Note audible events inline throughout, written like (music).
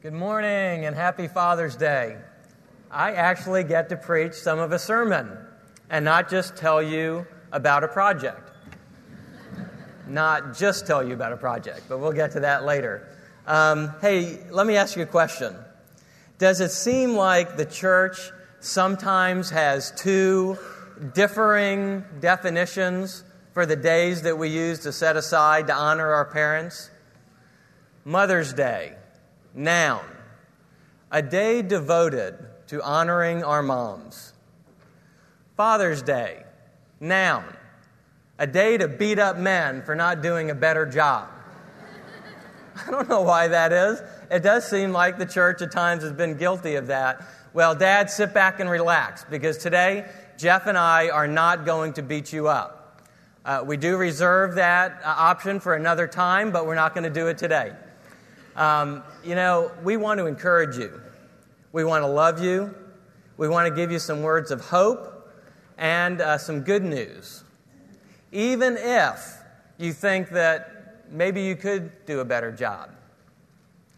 Good morning and happy Father's Day. I actually get to preach some of a sermon and not just tell you about a project. not just tell you about a project, but we'll get to that later. Um, hey, let me ask you a question. Does it seem like the church sometimes has two differing definitions for the days that we use to set aside to honor our parents? Mother's Day, noun, a day devoted to honoring our moms. Father's Day, noun, a day to beat up men for not doing a better job. (laughs) I don't know why that is. It does seem like the church at times has been guilty of that. Well, Dad, sit back and relax because today Jeff and I are not going to beat you up. Uh, we do reserve that uh, option for another time, but we're not going to do it today. Um, you know, we want to encourage you. We want to love you. We want to give you some words of hope and uh, some good news. Even if you think that maybe you could do a better job.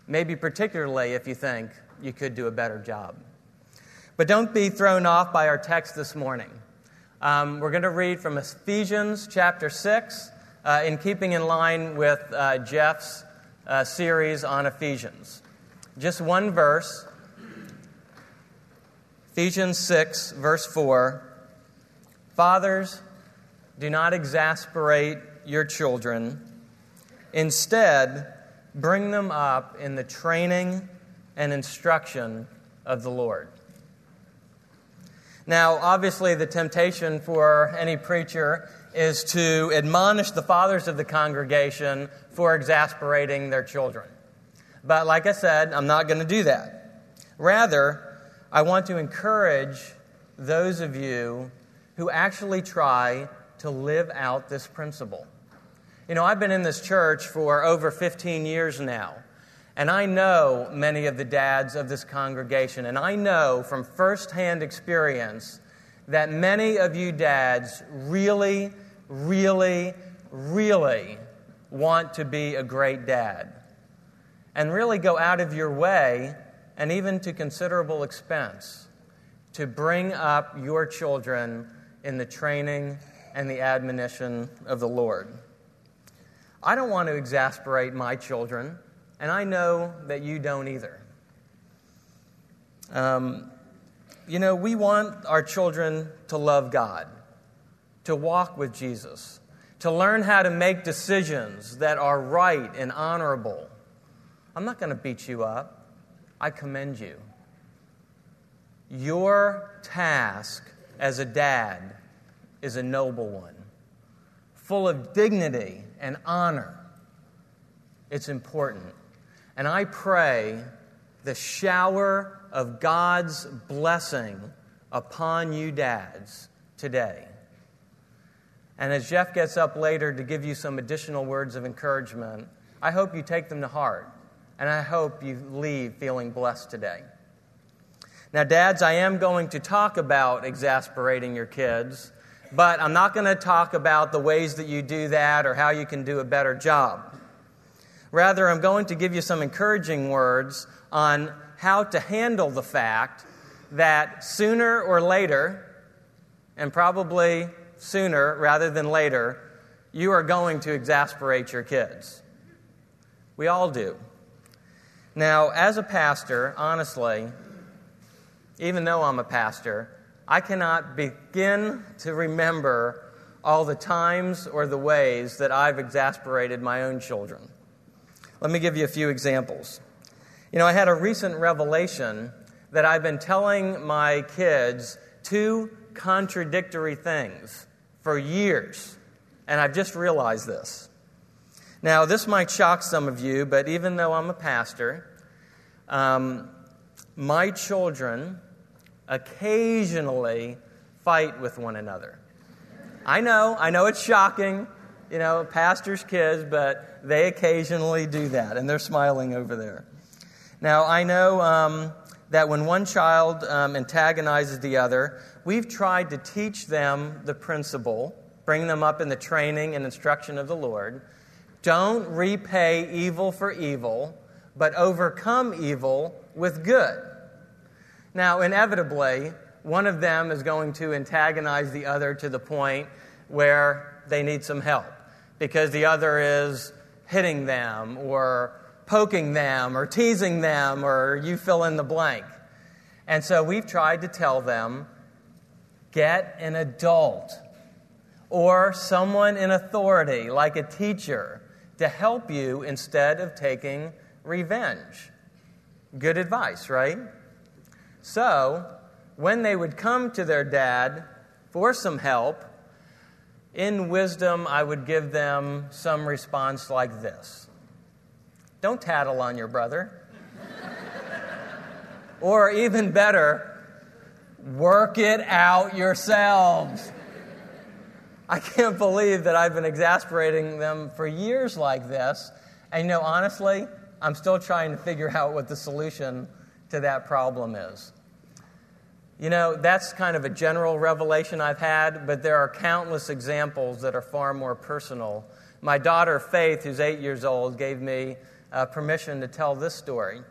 Maybe particularly if you think you could do a better job. But don't be thrown off by our text this morning. Um, we're going to read from Ephesians chapter 6, uh, in keeping in line with uh, Jeff's uh, series on Ephesians. Just one verse Ephesians 6, verse 4 Fathers, do not exasperate your children. Instead, bring them up in the training and instruction of the Lord. Now, obviously, the temptation for any preacher is to admonish the fathers of the congregation for exasperating their children. But like I said, I'm not going to do that. Rather, I want to encourage those of you who actually try to live out this principle. You know, I've been in this church for over 15 years now, and I know many of the dads of this congregation, and I know from firsthand experience that many of you dads really, really, really want to be a great dad and really go out of your way and even to considerable expense to bring up your children in the training and the admonition of the Lord. I don't want to exasperate my children, and I know that you don't either. Um, you know, we want our children to love God, to walk with Jesus, to learn how to make decisions that are right and honorable. I'm not going to beat you up. I commend you. Your task as a dad is a noble one, full of dignity and honor. It's important. And I pray the shower of God's blessing upon you, dads, today. And as Jeff gets up later to give you some additional words of encouragement, I hope you take them to heart. And I hope you leave feeling blessed today. Now, dads, I am going to talk about exasperating your kids, but I'm not going to talk about the ways that you do that or how you can do a better job. Rather, I'm going to give you some encouraging words on how to handle the fact that sooner or later, and probably sooner rather than later, you are going to exasperate your kids. We all do. Now, as a pastor, honestly, even though I'm a pastor, I cannot begin to remember all the times or the ways that I've exasperated my own children. Let me give you a few examples. You know, I had a recent revelation that I've been telling my kids two contradictory things for years, and I've just realized this. Now, this might shock some of you, but even though I'm a pastor, um, my children occasionally fight with one another. I know, I know it's shocking, you know, pastor's kids, but they occasionally do that, and they're smiling over there. Now, I know um, that when one child um, antagonizes the other, we've tried to teach them the principle, bring them up in the training and instruction of the Lord. Don't repay evil for evil, but overcome evil with good. Now, inevitably, one of them is going to antagonize the other to the point where they need some help because the other is hitting them or poking them or teasing them or you fill in the blank. And so we've tried to tell them get an adult or someone in authority, like a teacher, to help you instead of taking revenge. Good advice, right? So, when they would come to their dad for some help, in wisdom, I would give them some response like this Don't tattle on your brother. (laughs) or even better, work it out yourselves. I can't believe that I've been exasperating them for years like this. And you know, honestly, I'm still trying to figure out what the solution to that problem is. You know, that's kind of a general revelation I've had, but there are countless examples that are far more personal. My daughter, Faith, who's eight years old, gave me uh, permission to tell this story.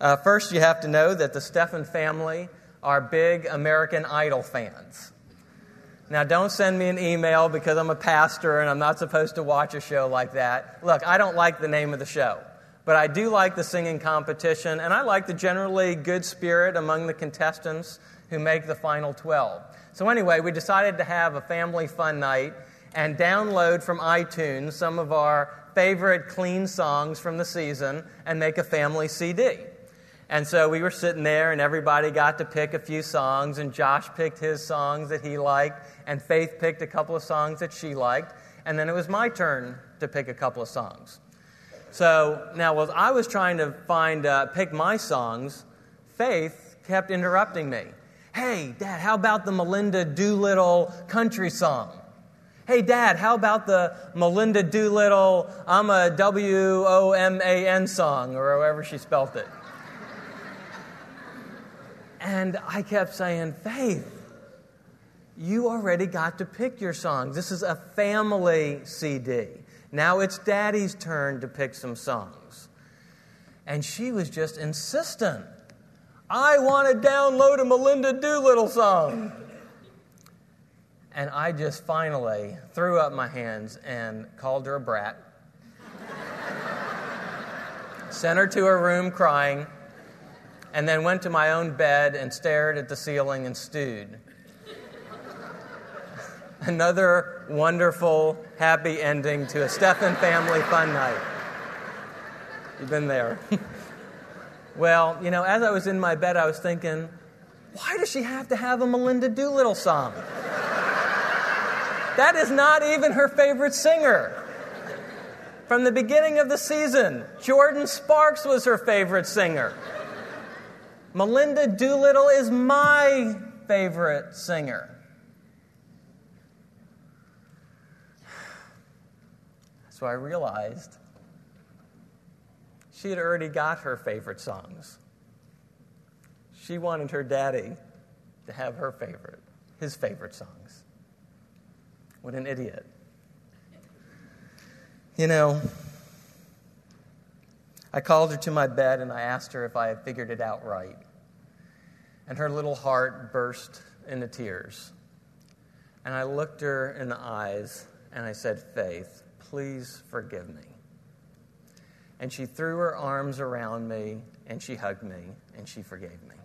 Uh, first, you have to know that the Steffen family are big American Idol fans. Now, don't send me an email because I'm a pastor and I'm not supposed to watch a show like that. Look, I don't like the name of the show, but I do like the singing competition, and I like the generally good spirit among the contestants who make the final 12. So, anyway, we decided to have a family fun night and download from iTunes some of our favorite clean songs from the season and make a family CD. And so we were sitting there, and everybody got to pick a few songs, and Josh picked his songs that he liked, and Faith picked a couple of songs that she liked, and then it was my turn to pick a couple of songs. So now, as I was trying to find, uh, pick my songs, Faith kept interrupting me. Hey, Dad, how about the Melinda Doolittle country song? Hey, Dad, how about the Melinda Doolittle I'm a W O M A N song, or however she spelt it? And I kept saying, Faith, you already got to pick your songs. This is a family CD. Now it's Daddy's turn to pick some songs. And she was just insistent. I want to download a Melinda Doolittle song. And I just finally threw up my hands and called her a brat. (laughs) Sent her to her room crying, and then went to my own bed and stared at the ceiling and stewed. (laughs) Another wonderful, happy ending to a Steffen family fun night. You've been there. (laughs) Well, you know, as I was in my bed, I was thinking, why does she have to have a Melinda Doolittle song? that is not even her favorite singer. From the beginning of the season, Jordin Sparks was her favorite singer. Melinda Doolittle is my favorite singer. So I realized she had already got her favorite songs. She wanted her daddy to have her favorite, his favorite songs. What an idiot. You know, I called her to my bed and I asked her if I had figured it out right. And her little heart burst into tears. And I looked her in the eyes and I said, Faith, please forgive me. And she threw her arms around me and she hugged me and she forgave me.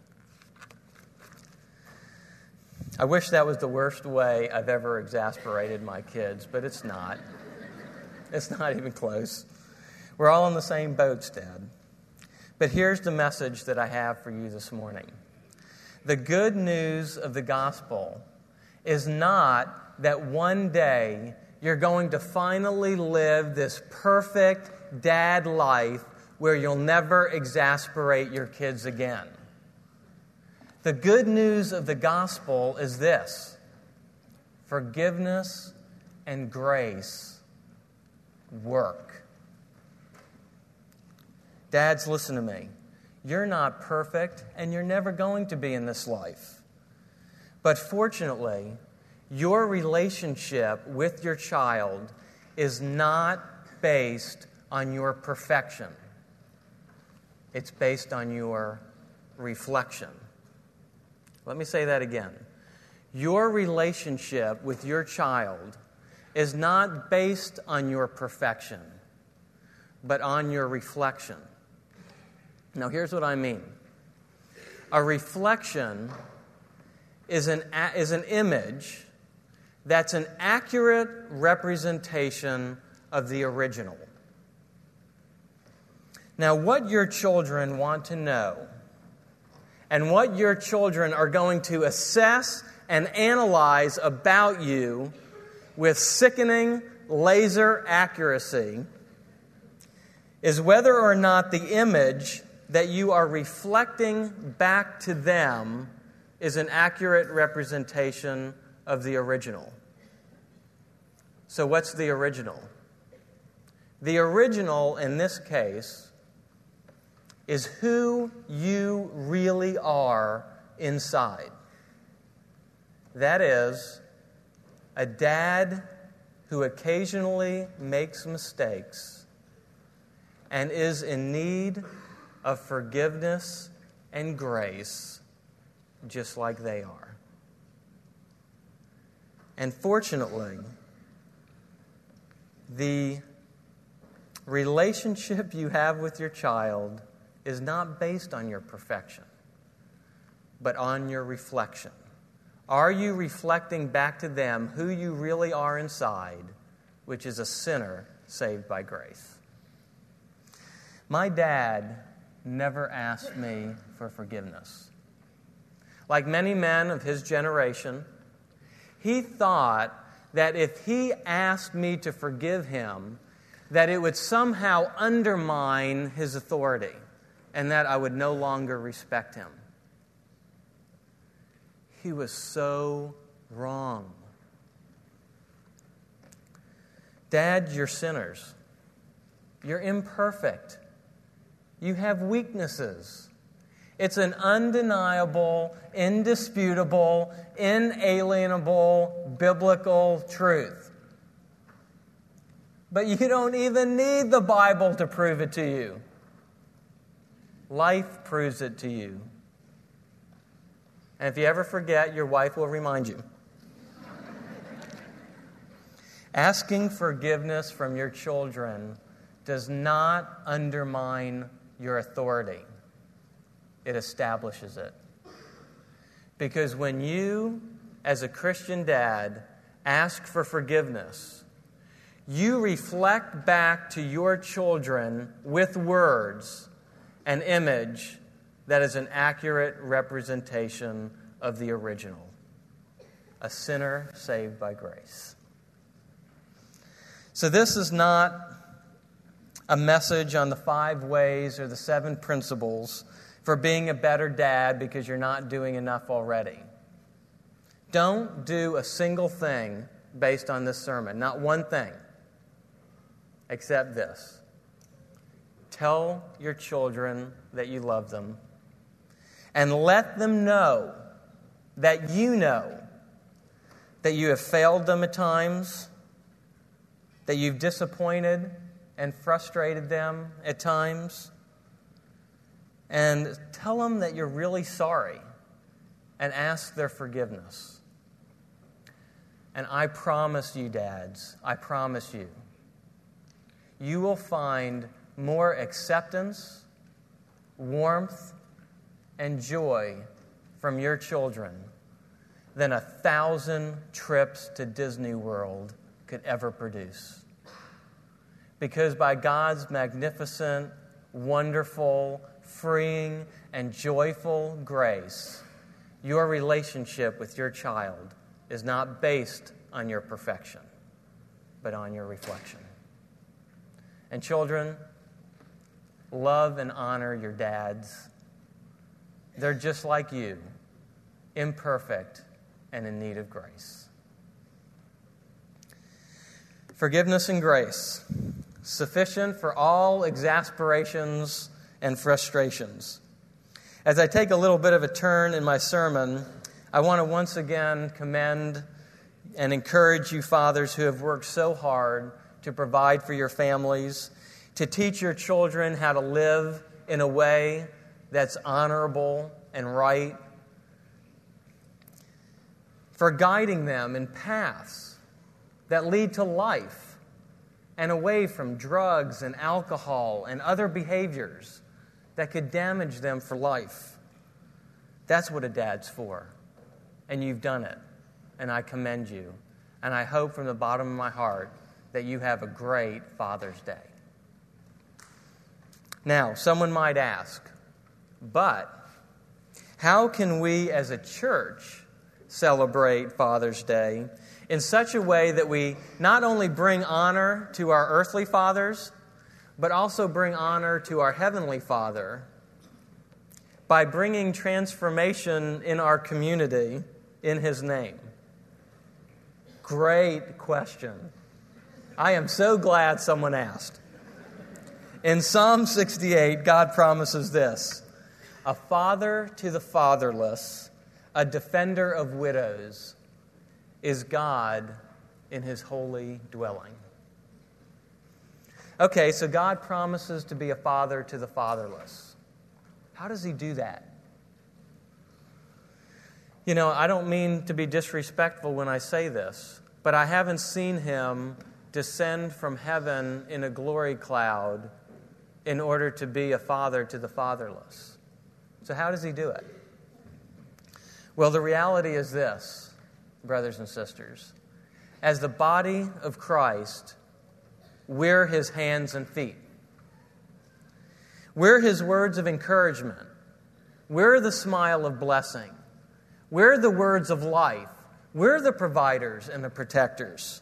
I wish that was the worst way I've ever exasperated my kids, but it's not. It's not even close. We're all in the same boat, Dad. But here's the message that I have for you this morning the good news of the gospel is not that one day you're going to finally live this perfect, dad life where you'll never exasperate your kids again. The good news of the gospel is this forgiveness and grace work. Dads, listen to me. You're not perfect, and you're never going to be in this life. But fortunately, your relationship with your child is not based on your perfection. it's based on your reflection. Let me say that again. Your relationship with your child is not based on your perfection, but on your reflection. Now, here's what I mean a reflection is an, is an image that's an accurate representation of the original. Now, what your children want to know and what your children are going to assess and analyze about you with sickening laser accuracy is whether or not the image that you are reflecting back to them is an accurate representation of the original. So, what's the original? The original in this case is who you really are inside. That is, a dad who occasionally makes mistakes and is in need of forgiveness and grace, just like they are. And fortunately, the relationship you have with your child is not based on your perfection, but on your reflection. Are you reflecting back to them who you really are inside, which is a sinner saved by grace? My dad never asked me for forgiveness. Like many men of his generation, he thought that if he asked me to forgive him, that it would somehow undermine his authority and that I would no longer respect him. He was so wrong. Dad, you're sinners. You're imperfect. You have weaknesses. It's an undeniable, indisputable, inalienable biblical truth. But you don't even need the Bible to prove it to you. Life proves it to you. And if you ever forget, your wife will remind you. Asking forgiveness from your children does not undermine your authority, it establishes it. Because when you, as a Christian dad, ask for forgiveness, you reflect back to your children with words an image that is an accurate representation of the original a sinner saved by grace. So, this is not a message on the five ways or the seven principles for being a better dad because you're not doing enough already. Don't do a single thing based on this sermon, not one thing, except this. Tell your children that you love them and let them know that you know that you have failed them at times, that you've disappointed and frustrated them at times. And tell them that you're really sorry and ask their forgiveness. And I promise you, dads, I promise you, you will find more acceptance, warmth, and joy from your children than a thousand trips to Disney World could ever produce. Because by God's magnificent, wonderful, freeing, and joyful grace, your relationship with your child is not based on your perfection, but on your reflection. And children, love and honor your dads. They're just like you, imperfect and in need of grace. Forgiveness and grace, sufficient for all exasperations and frustrations. As I take a little bit of a turn in my sermon, I want to once again commend and encourage you, fathers, who have worked so hard to provide for your families to teach your children how to live in a way that's honorable and right, for guiding them in paths that lead to life and away from drugs and alcohol and other behaviors that could damage them for life. That's what a dad's for. And you've done it. And I commend you. And I hope from the bottom of my heart that you have a great Father's Day. Now, someone might ask, but how can we as a church celebrate Father's Day in such a way that we not only bring honor to our earthly fathers, but also bring honor to our Heavenly Father by bringing transformation in our community in His name? Great question. I am so glad someone asked. In Psalm 68, God promises this a father to the fatherless, a defender of widows, is God in his holy dwelling. Okay, so God promises to be a father to the fatherless. How does he do that? You know, I don't mean to be disrespectful when I say this, but I haven't seen him descend from heaven in a glory cloud in order to be a father to the fatherless. So, how does he do it? Well, the reality is this, brothers and sisters. As the body of Christ, we're his hands and feet. We're his words of encouragement. We're the smile of blessing. We're the words of life. We're the providers and the protectors.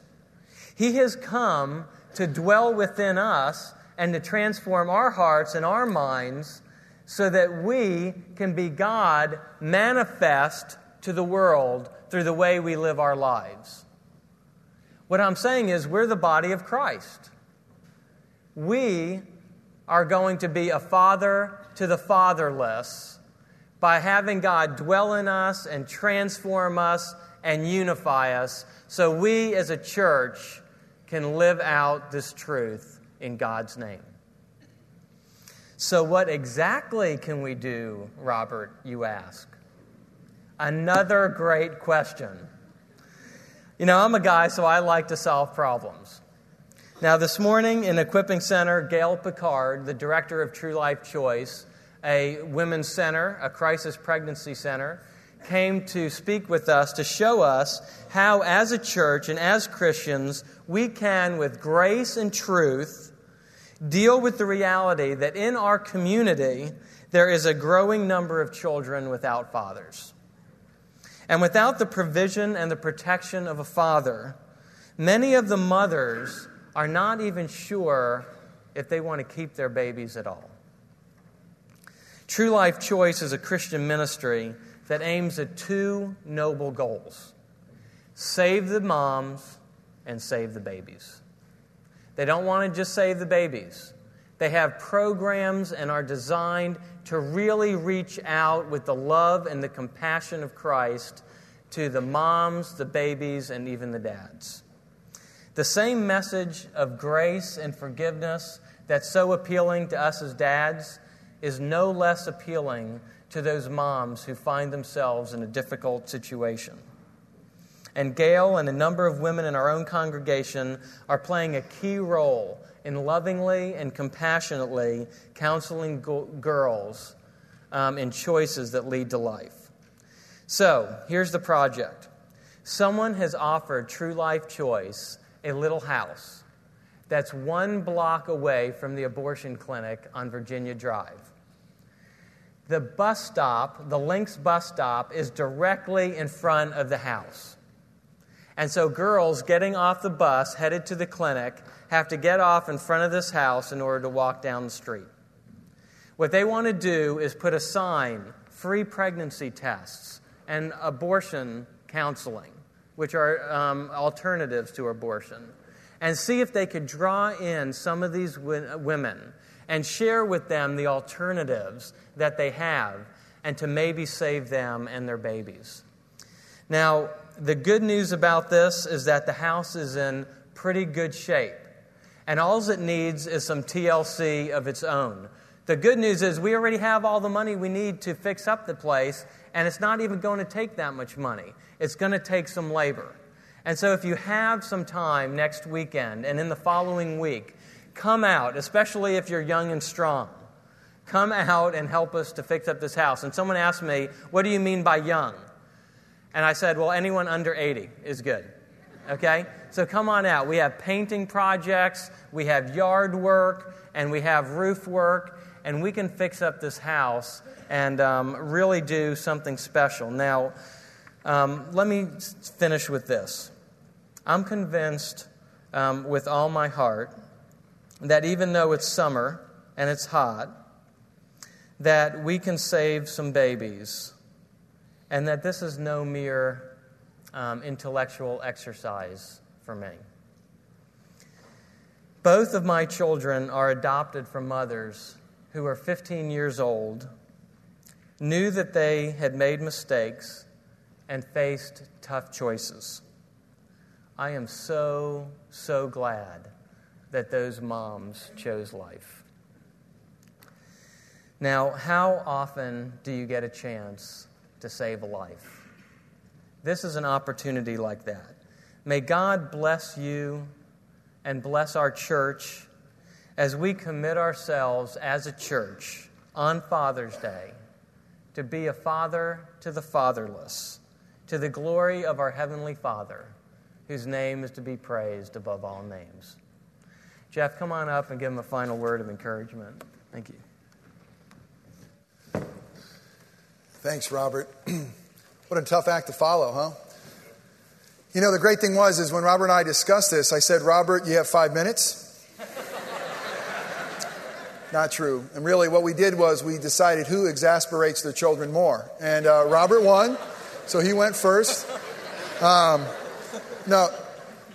He has come to dwell within us and to transform our hearts and our minds so that we can be God manifest to the world through the way we live our lives. What I'm saying is, we're the body of Christ. We are going to be a father to the fatherless by having God dwell in us and transform us and unify us so we as a church can live out this truth in God's name. So, what exactly can we do, Robert, you ask? Another great question. You know, I'm a guy, so I like to solve problems. Now, this morning in Equipping Center, Gail Picard, the director of True Life Choice, a women's center, a crisis pregnancy center, came to speak with us to show us how, as a church and as Christians, we can, with grace and truth, deal with the reality that in our community there is a growing number of children without fathers. And without the provision and the protection of a father, many of the mothers are not even sure if they want to keep their babies at all. True Life Choice is a Christian ministry that aims at two noble goals save the moms and save the babies. They don't want to just save the babies. They have programs and are designed to really reach out with the love and the compassion of Christ to the moms, the babies, and even the dads. The same message of grace and forgiveness that's so appealing to us as dads is no less appealing to those moms who find themselves in a difficult situation. And Gail and a number of women in our own congregation are playing a key role in lovingly and compassionately counseling go- girls um, in choices that lead to life. So, here's the project someone has offered True Life Choice a little house that's one block away from the abortion clinic on Virginia Drive the bus stop, the LYNX bus stop, is directly in front of the house. And so girls getting off the bus, headed to the clinic, have to get off in front of this house in order to walk down the street. What they want to do is put a sign free pregnancy tests and abortion counseling, which are um, alternatives to abortion, and see if they could draw in some of these women and share with them the alternatives that they have and to maybe save them and their babies. Now, the good news about this is that the house is in pretty good shape. And all it needs is some TLC of its own The good news is we already have all the money we need to fix up the place, and it's not even going to take that much money. It's going to take some labor. And so, if you have some time next weekend and in the following week, come out, especially if you're young and strong. Come out and help us to fix up this house. And someone asked me, What do you mean by young? And I said, Well, anyone under 80 is good. Okay? So come on out. We have painting projects, we have yard work, and we have roof work, and we can fix up this house and um, really do something special. Now, um, let me finish with this. I'm convinced um, with all my heart that even though it's summer and it's hot, that we can save some babies, and that this is no mere um, intellectual exercise for me. Both of my children are adopted from mothers who are 15 years old, knew that they had made mistakes, and faced tough choices. I am so, so glad that those moms chose life. Now, how often do you get a chance to save a life? This is an opportunity like that. May God bless you and bless our church as we commit ourselves as a church on Father's Day to be a father to the fatherless, to the glory of our Heavenly Father, whose name is to be praised above all names. Jeff, come on up and give him a final word of encouragement. Thank you. Thanks, Robert. (clears throat) what a tough act to follow, huh? You know, the great thing was is when Robert and I discussed this, I said, Robert, you have five minutes. (laughs) Not true. And really, what we did was we decided who exasperates their children more. And uh, Robert won, so he went first. Um, now,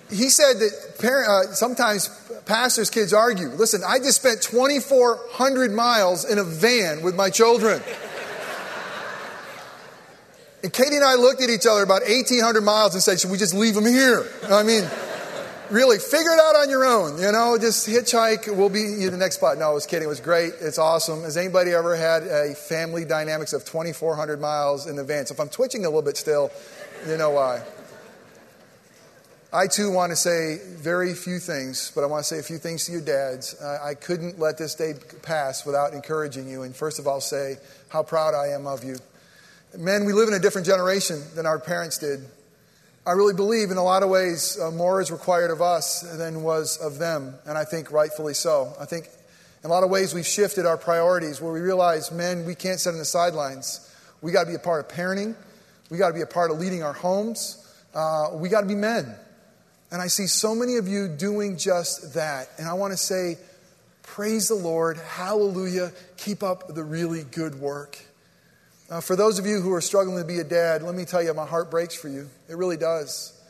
he said that parent, uh, sometimes pastors' kids argue. Listen, I just spent 2,400 miles in a van with my children. And Katie and I looked at each other about 1,800 miles and said, Should we just leave them here? I mean, really, figure it out on your own. You know, just hitchhike. We'll be in the next spot. No, I was kidding. It was great. It's awesome. Has anybody ever had a family dynamics of 2,400 miles in the van? So if I'm twitching a little bit still, you know why. I too want to say very few things, but I want to say a few things to your dads. I couldn't let this day pass without encouraging you. And first of all, say how proud I am of you. Men, we live in a different generation than our parents did. I really believe in a lot of ways uh, more is required of us than was of them, and I think rightfully so. I think in a lot of ways we've shifted our priorities where we realize, men, we can't sit on the sidelines. We got to be a part of parenting, we got to be a part of leading our homes, uh, we got to be men. And I see so many of you doing just that. And I want to say, praise the Lord, hallelujah, keep up the really good work. Uh, for those of you who are struggling to be a dad, let me tell you, my heart breaks for you. It really does.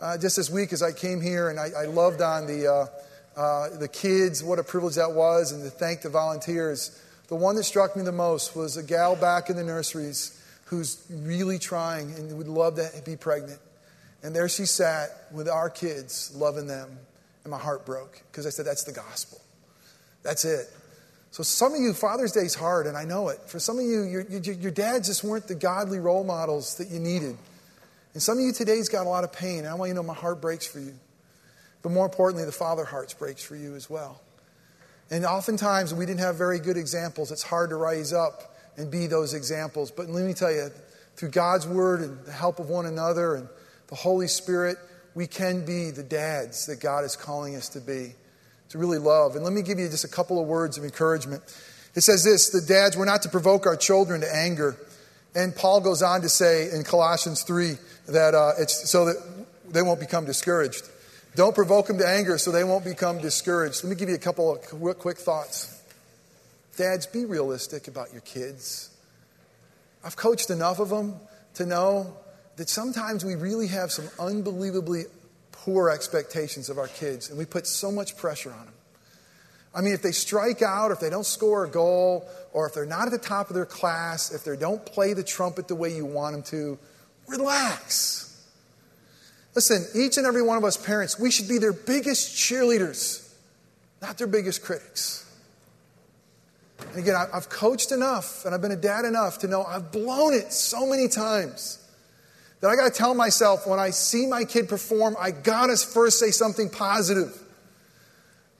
Uh, just this week, as I came here and I, I loved on the, uh, uh, the kids, what a privilege that was, and to thank the volunteers, the one that struck me the most was a gal back in the nurseries who's really trying and would love to be pregnant. And there she sat with our kids, loving them, and my heart broke because I said, That's the gospel. That's it. So, some of you, Father's Day is hard, and I know it. For some of you, your, your, your dads just weren't the godly role models that you needed. And some of you today's got a lot of pain, and I want you to know my heart breaks for you. But more importantly, the father hearts breaks for you as well. And oftentimes, we didn't have very good examples. It's hard to rise up and be those examples. But let me tell you, through God's word and the help of one another and the Holy Spirit, we can be the dads that God is calling us to be to really love. And let me give you just a couple of words of encouragement. It says this the dads, we're not to provoke our children to anger. And Paul goes on to say in Colossians 3 that uh, it's so that they won't become discouraged. Don't provoke them to anger so they won't become discouraged. Let me give you a couple of quick thoughts. Dads, be realistic about your kids. I've coached enough of them to know that sometimes we really have some unbelievably poor expectations of our kids, and we put so much pressure on them. I mean, if they strike out, or if they don't score a goal, or if they're not at the top of their class, if they don't play the trumpet the way you want them to, relax. Listen, each and every one of us parents, we should be their biggest cheerleaders, not their biggest critics. And again, I've coached enough and I've been a dad enough to know I've blown it so many times that I got to tell myself when I see my kid perform, I got to first say something positive.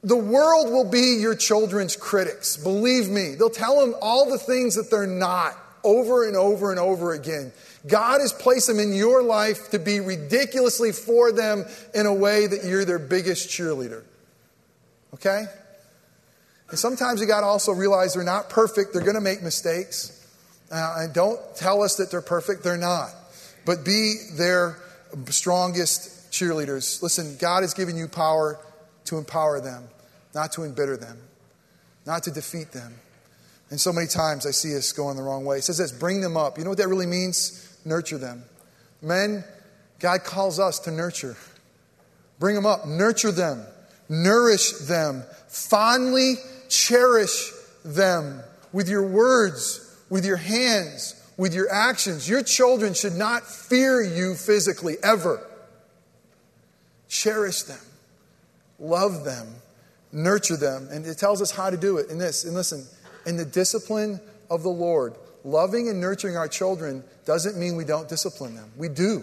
The world will be your children's critics. Believe me. They'll tell them all the things that they're not over and over and over again. God has placed them in your life to be ridiculously for them in a way that you're their biggest cheerleader. Okay? And sometimes you got to also realize they're not perfect. They're going to make mistakes. Uh, and don't tell us that they're perfect. They're not. But be their strongest cheerleaders. Listen, God has given you power to empower them, not to embitter them, not to defeat them. And so many times I see us going the wrong way. It says this bring them up. You know what that really means? Nurture them. Men, God calls us to nurture. Bring them up, nurture them, nourish them, fondly cherish them with your words, with your hands, with your actions. Your children should not fear you physically, ever. Cherish them, love them, nurture them. And it tells us how to do it in this. And listen, in the discipline of the Lord. Loving and nurturing our children doesn't mean we don't discipline them. We do.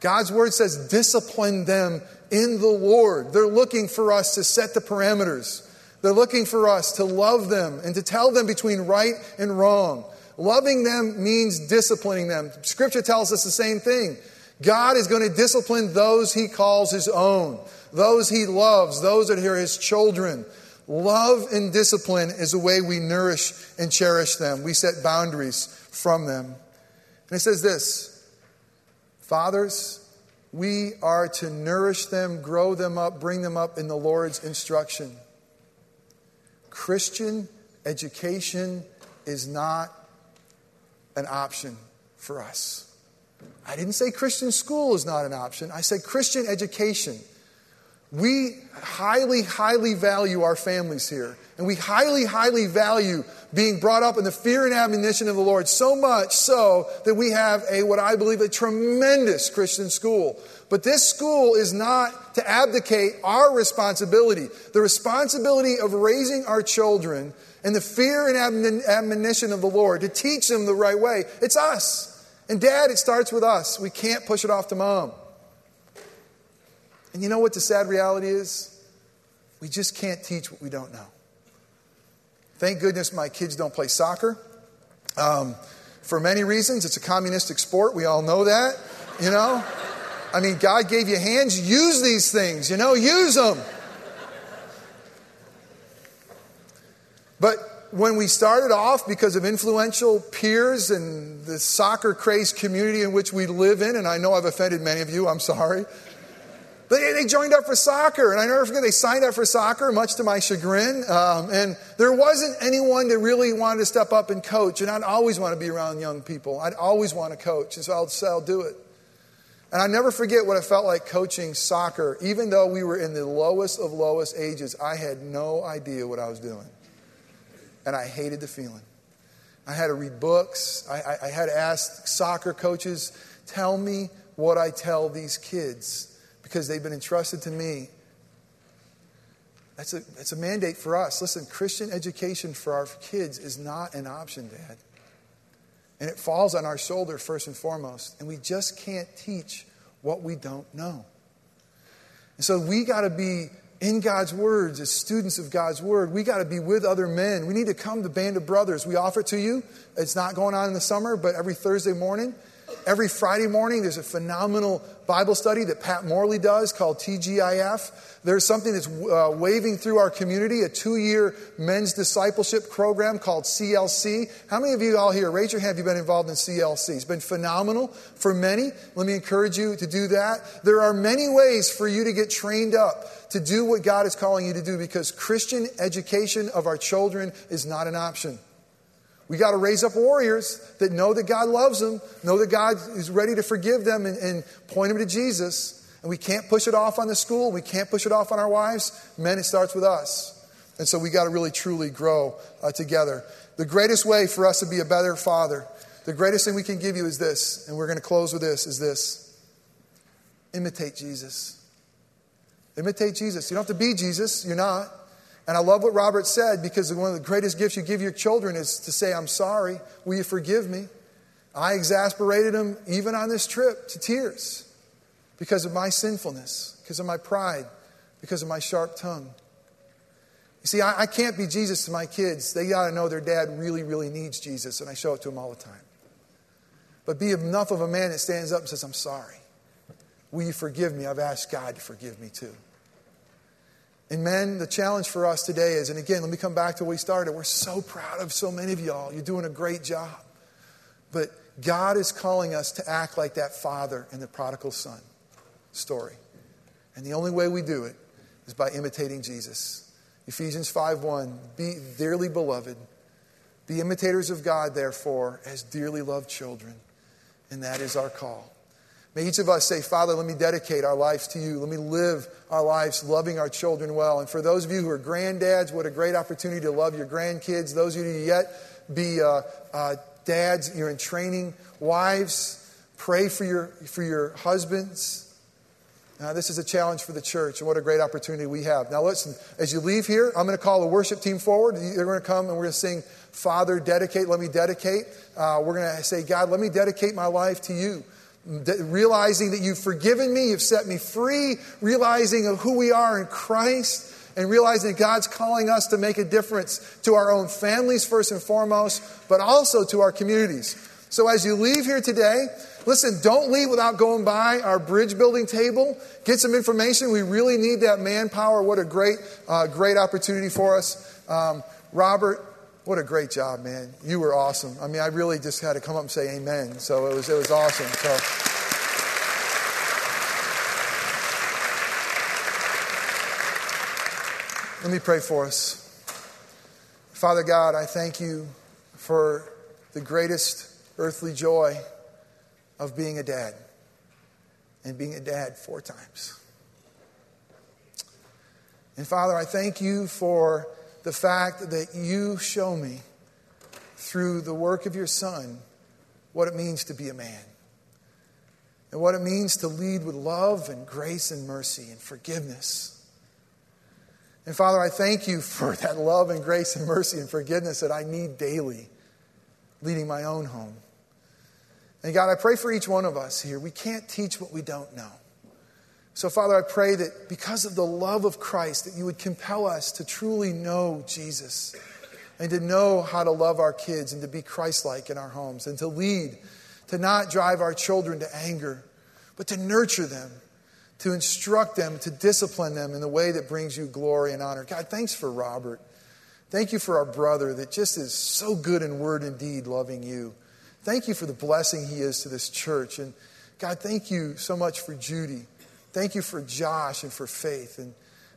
God's word says, discipline them in the Lord. They're looking for us to set the parameters. They're looking for us to love them and to tell them between right and wrong. Loving them means disciplining them. Scripture tells us the same thing. God is going to discipline those he calls his own, those he loves, those that are his children. Love and discipline is the way we nourish and cherish them. We set boundaries from them. And it says this Fathers, we are to nourish them, grow them up, bring them up in the Lord's instruction. Christian education is not an option for us. I didn't say Christian school is not an option. I said Christian education we highly, highly value our families here. And we highly, highly value being brought up in the fear and admonition of the Lord, so much so that we have a, what I believe, a tremendous Christian school. But this school is not to abdicate our responsibility. The responsibility of raising our children and the fear and admonition of the Lord, to teach them the right way, it's us. And dad, it starts with us. We can't push it off to mom. And you know what the sad reality is? We just can't teach what we don't know. Thank goodness my kids don't play soccer. Um, for many reasons, it's a communistic sport. We all know that, you know? I mean, God gave you hands, use these things, you know, use them. But when we started off, because of influential peers and the soccer crazed community in which we live in, and I know I've offended many of you, I'm sorry. They, they joined up for soccer, and I never forget they signed up for soccer, much to my chagrin. Um, and there wasn't anyone that really wanted to step up and coach. And I'd always want to be around young people. I'd always want to coach, and so I'll say I'll do it. And I never forget what it felt like coaching soccer. Even though we were in the lowest of lowest ages, I had no idea what I was doing. And I hated the feeling. I had to read books. I, I, I had to ask soccer coaches, tell me what I tell these kids because they've been entrusted to me. That's a, that's a mandate for us. Listen, Christian education for our kids is not an option, Dad. And it falls on our shoulder first and foremost. And we just can't teach what we don't know. And so we got to be in God's words as students of God's word. We got to be with other men. We need to come to Band of Brothers. We offer it to you. It's not going on in the summer, but every Thursday morning. Every Friday morning, there's a phenomenal Bible study that Pat Morley does called TGIF. There's something that's uh, waving through our community, a two year men's discipleship program called CLC. How many of you all here, raise your hand, have you been involved in CLC? It's been phenomenal for many. Let me encourage you to do that. There are many ways for you to get trained up to do what God is calling you to do because Christian education of our children is not an option. We got to raise up warriors that know that God loves them, know that God is ready to forgive them and, and point them to Jesus. And we can't push it off on the school. We can't push it off on our wives. Men, it starts with us. And so we got to really, truly grow uh, together. The greatest way for us to be a better father, the greatest thing we can give you is this, and we're going to close with this, is this. Imitate Jesus. Imitate Jesus. You don't have to be Jesus. You're not. And I love what Robert said because one of the greatest gifts you give your children is to say, I'm sorry. Will you forgive me? I exasperated him even on this trip to tears because of my sinfulness, because of my pride, because of my sharp tongue. You see, I, I can't be Jesus to my kids. They got to know their dad really, really needs Jesus, and I show it to them all the time. But be enough of a man that stands up and says, I'm sorry. Will you forgive me? I've asked God to forgive me too. And men, the challenge for us today is, and again, let me come back to where we started. We're so proud of so many of y'all. You're doing a great job. But God is calling us to act like that father in the prodigal son story. And the only way we do it is by imitating Jesus. Ephesians 5:1 Be dearly beloved, be imitators of God therefore as dearly loved children. And that is our call. May each of us say, Father, let me dedicate our lives to you. Let me live our lives loving our children well. And for those of you who are granddads, what a great opportunity to love your grandkids. Those of you who yet be uh, uh, dads, you're in training. Wives, pray for your, for your husbands. Uh, this is a challenge for the church, and what a great opportunity we have. Now, listen, as you leave here, I'm going to call the worship team forward. They're going to come and we're going to sing, Father, dedicate, let me dedicate. Uh, we're going to say, God, let me dedicate my life to you realizing that you've forgiven me, you've set me free, realizing of who we are in Christ, and realizing that God's calling us to make a difference to our own families first and foremost, but also to our communities. So as you leave here today, listen, don't leave without going by our bridge building table. Get some information. We really need that manpower. What a great, uh, great opportunity for us. Um, Robert, what a great job, man. You were awesome. I mean, I really just had to come up and say amen. So it was, it was awesome. So. Let me pray for us. Father God, I thank you for the greatest earthly joy of being a dad and being a dad four times. And Father, I thank you for the fact that you show me through the work of your Son what it means to be a man and what it means to lead with love and grace and mercy and forgiveness. And Father, I thank you for (laughs) that love and grace and mercy and forgiveness that I need daily leading my own home. And God, I pray for each one of us here. We can't teach what we don't know. So, Father, I pray that because of the love of Christ, that you would compel us to truly know Jesus and to know how to love our kids and to be Christ like in our homes and to lead, to not drive our children to anger, but to nurture them, to instruct them, to discipline them in the way that brings you glory and honor. God, thanks for Robert. Thank you for our brother that just is so good in word and deed loving you. Thank you for the blessing he is to this church. And God, thank you so much for Judy. Thank you for Josh and for Faith. And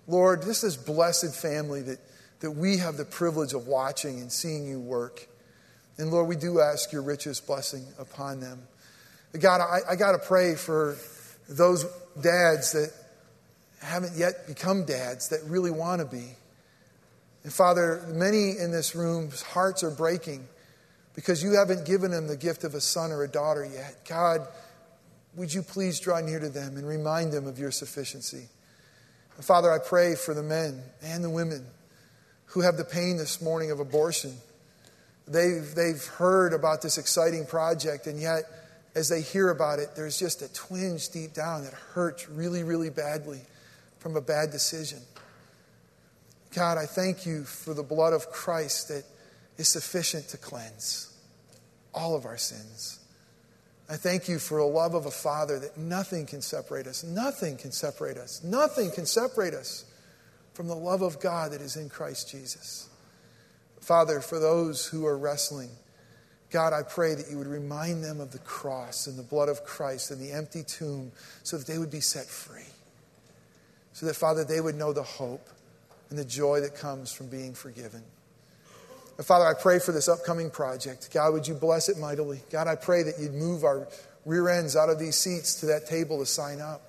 Lord, this is blessed family that, that we have the privilege of watching and seeing you work. And Lord, we do ask your richest blessing upon them. God, I, I got to pray for those dads that haven't yet become dads that really want to be. And Father, many in this room's hearts are breaking because you haven't given them the gift of a son or a daughter yet. God, would you please draw near to them and remind them of your sufficiency? And Father, I pray for the men and the women who have the pain this morning of abortion. They've, they've heard about this exciting project, and yet, as they hear about it, there's just a twinge deep down that hurts really, really badly from a bad decision. God, I thank you for the blood of Christ that is sufficient to cleanse all of our sins. I thank you for a love of a Father that nothing can separate us. Nothing can separate us. Nothing can separate us from the love of God that is in Christ Jesus. Father, for those who are wrestling, God, I pray that you would remind them of the cross and the blood of Christ and the empty tomb so that they would be set free. So that, Father, they would know the hope and the joy that comes from being forgiven. And Father, I pray for this upcoming project. God, would you bless it mightily? God, I pray that you'd move our rear ends out of these seats to that table to sign up.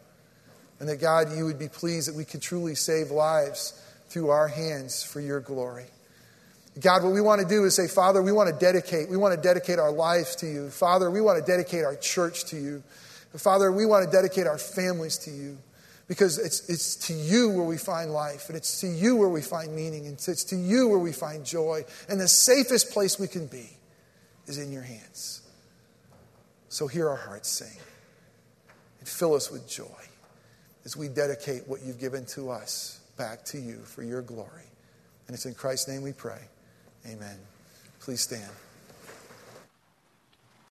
And that, God, you would be pleased that we could truly save lives through our hands for your glory. God, what we want to do is say, Father, we want to dedicate, we want to dedicate our lives to you. Father, we want to dedicate our church to you. Father, we want to dedicate our families to you. Because it's, it's to you where we find life, and it's to you where we find meaning, and it's to you where we find joy. And the safest place we can be is in your hands. So hear our hearts sing and fill us with joy as we dedicate what you've given to us back to you for your glory. And it's in Christ's name we pray. Amen. Please stand.